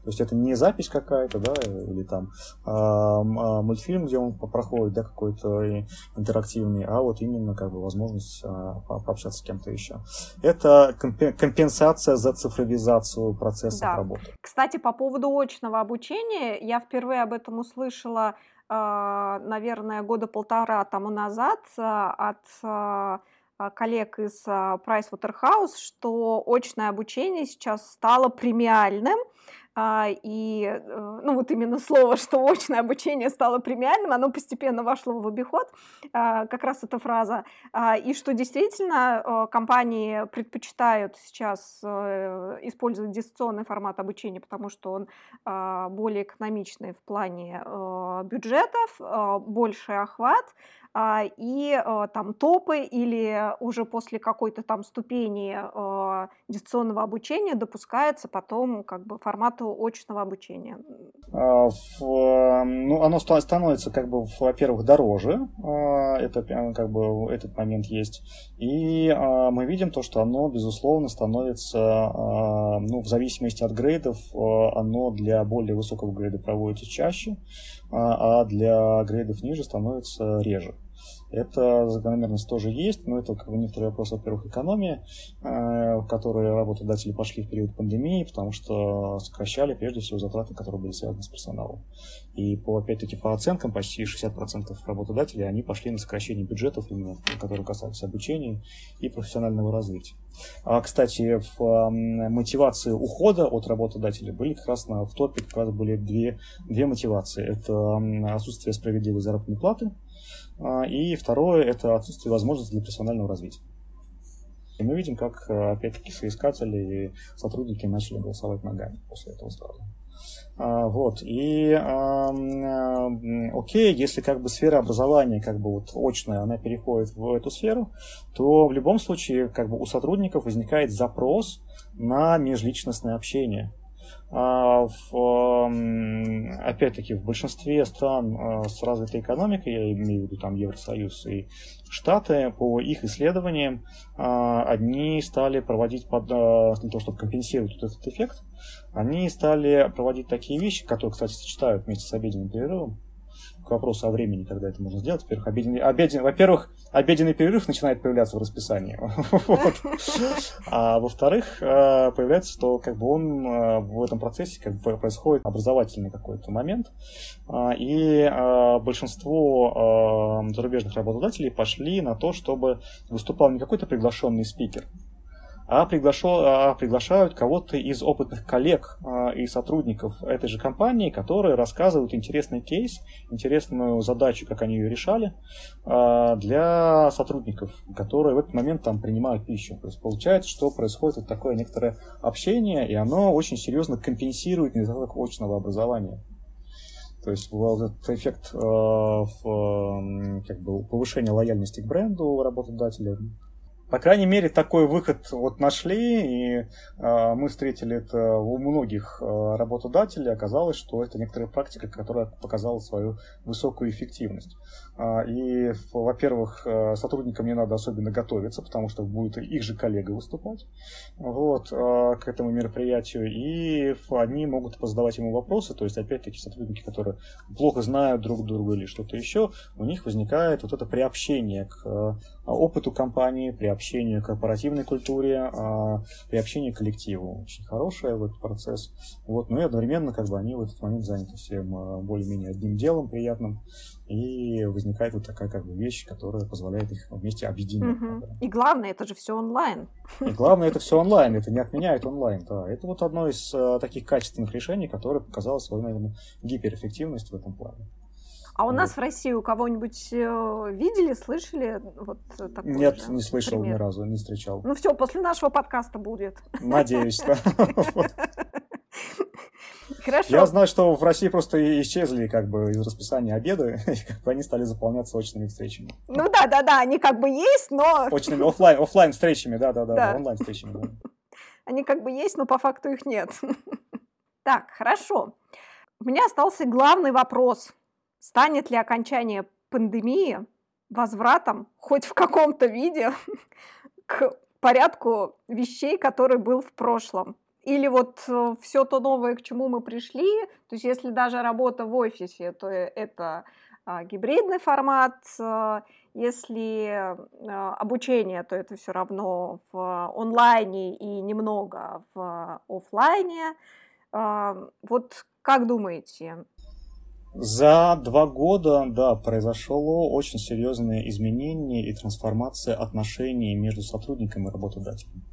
То есть это не запись какая-то, да, или там а, а, мультфильм, где он проходит, да, какой-то интерактивный, а вот именно как бы возможность а, пообщаться с кем-то еще. Это компенсация за цифровизацию процессов да. работы. Кстати, по поводу очного обучения, я впервые об этом услышала, наверное, года полтора тому назад от коллег из Pricewaterhouse, что очное обучение сейчас стало премиальным, а, и, э, ну, вот именно слово, что очное обучение стало премиальным, оно постепенно вошло в обиход, а, как раз эта фраза, а, и что действительно э, компании предпочитают сейчас э, использовать дистанционный формат обучения, потому что он более экономичный в плане бюджетов, больший охват, а, и а, там топы или уже после какой-то там ступени а, дистанционного обучения допускается потом как бы формату очного обучения? Ну, оно становится как бы, во-первых, дороже, это как бы этот момент есть, и мы видим то, что оно, безусловно, становится, ну, в зависимости от грейдов, оно для более высокого грейда проводится чаще, а для грейдов ниже становится реже. Это закономерность тоже есть, но это как бы некоторый вопрос, во-первых, экономии, э, в которой работодатели пошли в период пандемии, потому что сокращали прежде всего затраты, которые были связаны с персоналом. И по, опять-таки, по оценкам, почти 60% работодателей, они пошли на сокращение бюджетов, именно, которые касались обучения и профессионального развития. А, кстати, в мотивации ухода от работодателя были как раз на, в топе как раз были две, две мотивации. Это отсутствие справедливой заработной платы, и второе – это отсутствие возможности для персонального развития. И мы видим, как, э, опять-таки, соискатели и сотрудники начали голосовать ногами после этого сразу. А, вот, и а, окей, если как бы сфера образования, как бы вот очная, она переходит в эту сферу, то в любом случае как бы у сотрудников возникает запрос на межличностное общение – а, опять-таки, в большинстве стран а, с развитой экономикой, я имею в виду там Евросоюз и Штаты, по их исследованиям, а, одни стали проводить, под, для того, чтобы компенсировать этот эффект, они стали проводить такие вещи, которые, кстати, сочетают вместе с обеденным перерывом, к вопросу о времени, когда это можно сделать. Во-первых, обеденный, обеден, во-первых, обеденный перерыв начинает появляться в расписании. А во-вторых, э, появляется, что как бы он э, в этом процессе как бы происходит образовательный какой-то момент. А, и э, большинство зарубежных работодателей пошли на то, чтобы выступал не какой-то приглашенный спикер, а, приглашо, а приглашают кого-то из опытных коллег а, и сотрудников этой же компании, которые рассказывают интересный кейс, интересную задачу, как они ее решали, а, для сотрудников, которые в этот момент там принимают пищу. То есть получается, что происходит вот такое некоторое общение, и оно очень серьезно компенсирует недостаток очного образования. То есть вот этот эффект э, в, как бы, повышения лояльности к бренду работодателя по крайней мере, такой выход вот нашли, и э, мы встретили это у многих э, работодателей. Оказалось, что это некоторая практика, которая показала свою высокую эффективность. Э, и, во-первых, э, сотрудникам не надо особенно готовиться, потому что будет их же коллега выступать вот, э, к этому мероприятию, и они могут позадавать ему вопросы. То есть, опять-таки, сотрудники, которые плохо знают друг друга или что-то еще, у них возникает вот это приобщение к э, опыту компании, приобщение приобщение к корпоративной культуре, а, приобщение к коллективу. Очень хороший вот процесс. Вот, ну и одновременно как бы они в этот момент заняты всем а, более-менее одним делом приятным, и возникает вот такая как бы вещь, которая позволяет их вместе объединить. Угу. И главное, это же все онлайн. И главное, это все онлайн, это не отменяет онлайн. Да. Это вот одно из uh, таких качественных решений, которое показало свою, наверное, гиперэффективность в этом плане. А у вот. нас в России у кого-нибудь э, видели, слышали вот такой Нет, же не слышал пример? ни разу, не встречал. Ну все, после нашего подкаста будет. Надеюсь, да. Хорошо. Я знаю, что в России просто исчезли как бы из расписания обеды, и как бы они стали заполняться очными встречами. Ну да, да, да, они как бы есть, но... Очными офлайн, офлайн встречами, да, да, да, да. онлайн встречами. Да. Они как бы есть, но по факту их нет. Так, хорошо. У меня остался главный вопрос Станет ли окончание пандемии возвратом хоть в каком-то виде к порядку вещей, который был в прошлом? Или вот э, все то новое, к чему мы пришли, то есть если даже работа в офисе, то это а, гибридный формат, если обучение, то это все равно в онлайне и немного в офлайне. Вот как думаете, за два года, да, произошло очень серьезное изменение и трансформация отношений между сотрудником и работодателем.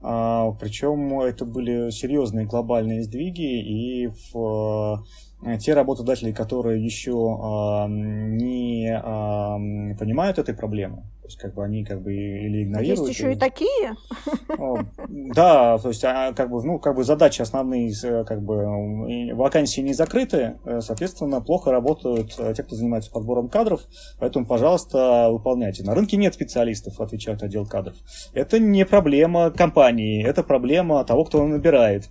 А, причем это были серьезные глобальные сдвиги, и в Э, те работодатели, которые еще а, не а, понимают этой проблемы, то есть как бы они как бы или игнорируют. Есть еще или... и такие? Да, то есть а, как бы ну как бы задачи основные как бы вакансии не закрыты, э, соответственно плохо работают э, те, кто занимается подбором кадров, поэтому пожалуйста выполняйте. На рынке нет специалистов, отвечает отдел кадров. Это не проблема компании, это проблема того, кто набирает.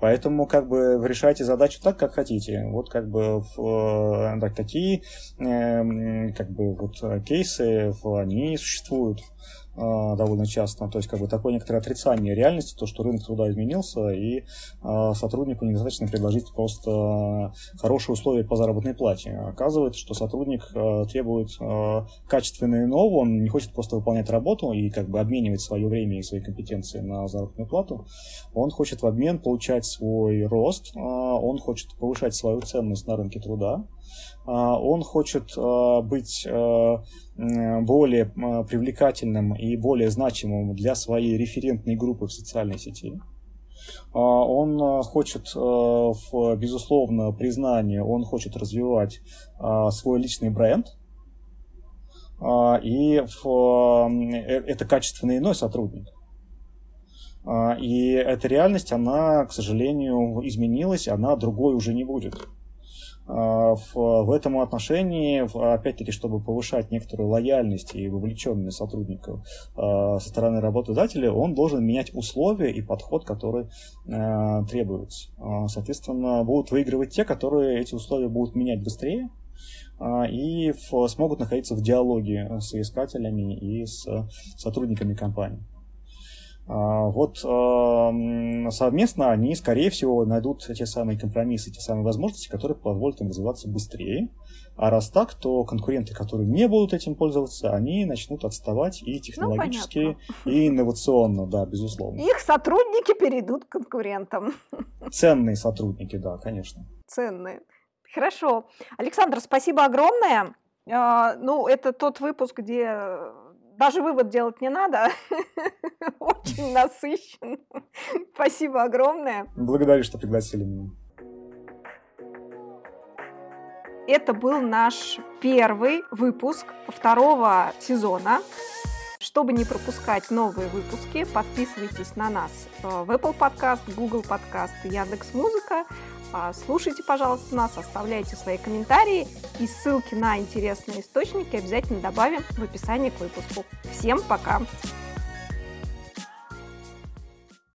Поэтому как бы решайте задачу так, как хотите. Вот как бы в, такие э, как бы вот кейсы, они существуют. А, довольно часто. То есть, как бы такое некоторое отрицание реальности, то, что рынок труда изменился, и э, сотруднику недостаточно предложить просто хорошие условия по заработной плате. Оказывается, что сотрудник э, требует э, качественное нового, он не хочет просто выполнять работу и как бы обменивать свое время и свои компетенции на заработную плату. Он хочет в обмен получать свой рост, он хочет повышать свою ценность на рынке труда, он хочет а, быть а, более привлекательным и более значимым для своей референтной группы в социальной сети. Он хочет, безусловно, признания, он хочет развивать свой личный бренд, и э, это качественный иной сотрудник. И эта реальность, она, к сожалению, изменилась, она другой уже не будет. А, в, в этом отношении, опять-таки, чтобы повышать некоторую лояльность и вовлеченность сотрудников а, со стороны работодателя, он должен менять условия и подход, который а, требуется. Соответственно, будут выигрывать те, которые эти условия будут менять быстрее, и смогут находиться в диалоге с искателями и с сотрудниками компании. А, вот совместно они, скорее всего, найдут те самые компромиссы, те самые возможности, которые позволят им развиваться быстрее. А раз так, то конкуренты, которые не будут этим пользоваться, они начнут отставать и технологически, ну, и инновационно, да, безусловно. Их сотрудники перейдут к конкурентам. Ценные сотрудники, да, конечно. Ценные. Хорошо. Александр, спасибо огромное. А, ну, это тот выпуск, где даже вывод делать не надо. Очень насыщен. Спасибо огромное. Благодарю, что пригласили меня. Это был наш первый выпуск второго сезона. Чтобы не пропускать новые выпуски, подписывайтесь на нас в Apple Podcast, Google Podcast, Яндекс Музыка. А, слушайте, пожалуйста, нас, оставляйте свои комментарии и ссылки на интересные источники обязательно добавим в описании к выпуску. Всем пока!